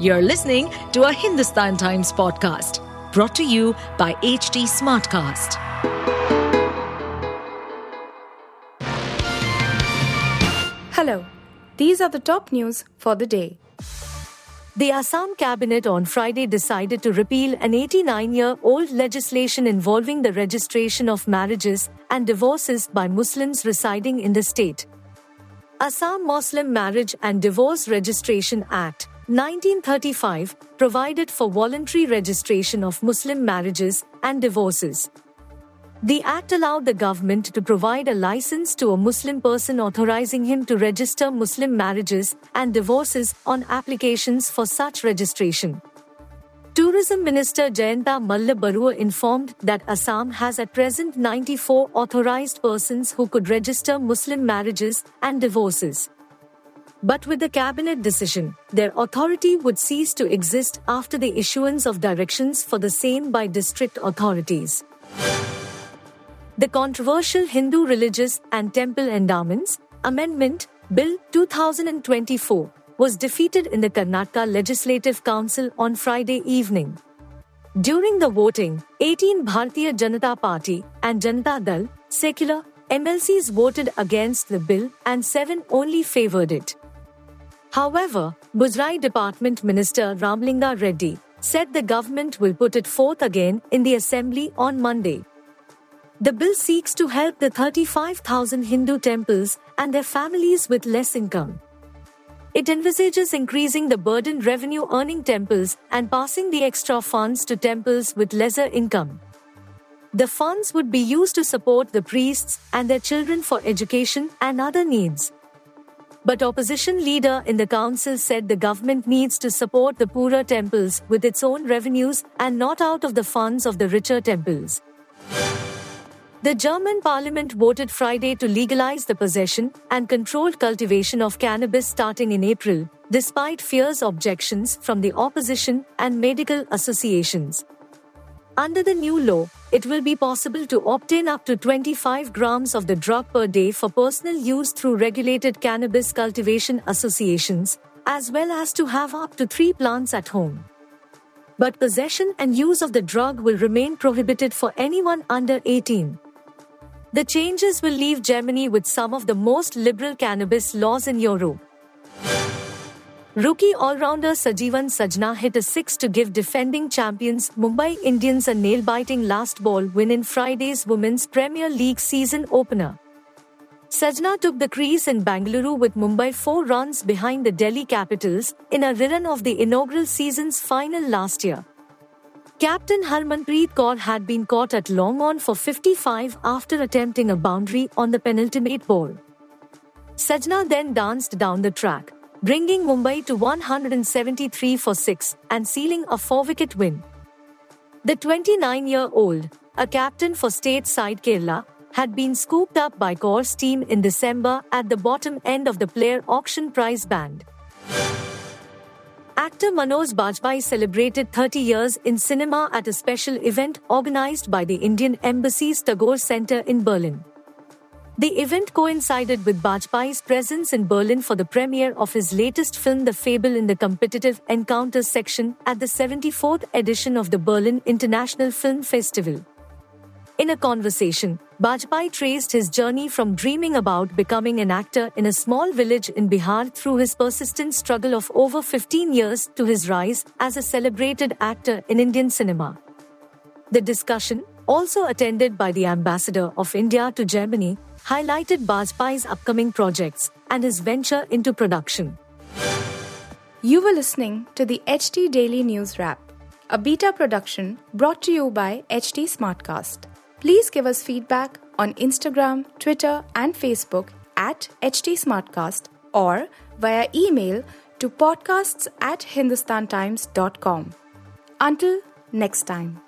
You're listening to a Hindustan Times podcast brought to you by HT Smartcast. Hello, these are the top news for the day. The Assam cabinet on Friday decided to repeal an 89 year old legislation involving the registration of marriages and divorces by Muslims residing in the state. Assam Muslim Marriage and Divorce Registration Act 1935 provided for voluntary registration of Muslim marriages and divorces. The act allowed the government to provide a license to a Muslim person authorizing him to register Muslim marriages and divorces on applications for such registration. Tourism Minister Jayanta Malla Barua informed that Assam has at present 94 authorized persons who could register Muslim marriages and divorces. But with the cabinet decision, their authority would cease to exist after the issuance of directions for the same by district authorities. The controversial Hindu Religious and Temple Endowments Amendment Bill 2024 was defeated in the Karnataka Legislative Council on Friday evening. During the voting, 18 Bharatiya Janata Party and Janata Dal, secular, MLCs voted against the bill and 7 only favored it. However, Muzrai Department Minister Ramalinga Reddy said the government will put it forth again in the assembly on Monday. The bill seeks to help the 35,000 Hindu temples and their families with less income. It envisages increasing the burden revenue earning temples and passing the extra funds to temples with lesser income. The funds would be used to support the priests and their children for education and other needs. But opposition leader in the council said the government needs to support the poorer temples with its own revenues and not out of the funds of the richer temples. The German parliament voted Friday to legalize the possession and controlled cultivation of cannabis starting in April, despite fierce objections from the opposition and medical associations. Under the new law, it will be possible to obtain up to 25 grams of the drug per day for personal use through regulated cannabis cultivation associations, as well as to have up to three plants at home. But possession and use of the drug will remain prohibited for anyone under 18. The changes will leave Germany with some of the most liberal cannabis laws in Europe. Rookie all-rounder Sajivan Sajna hit a six to give defending champions Mumbai Indians a nail-biting last ball win in Friday's Women's Premier League season opener. Sajna took the crease in Bangalore with Mumbai four runs behind the Delhi Capitals in a rerun of the inaugural season's final last year. Captain Harmanpreet Kaur had been caught at long on for 55 after attempting a boundary on the penultimate ball. Sajna then danced down the track, bringing Mumbai to 173 for 6 and sealing a four-wicket win. The 29-year-old, a captain for state side Kerala, had been scooped up by Kaur's team in December at the bottom end of the player auction prize band. Actor Manoj Bajpayee celebrated 30 years in cinema at a special event organized by the Indian Embassy's Tagore Center in Berlin. The event coincided with Bajpayee's presence in Berlin for the premiere of his latest film The Fable in the competitive encounters section at the 74th edition of the Berlin International Film Festival. In a conversation, Bajpayee traced his journey from dreaming about becoming an actor in a small village in Bihar through his persistent struggle of over 15 years to his rise as a celebrated actor in Indian cinema. The discussion, also attended by the ambassador of India to Germany, highlighted Bajpayee's upcoming projects and his venture into production. You were listening to the HT Daily News Wrap, a beta production brought to you by HT Smartcast. Please give us feedback on Instagram, Twitter, and Facebook at HT Smartcast or via email to podcasts at hindustantimes.com. Until next time.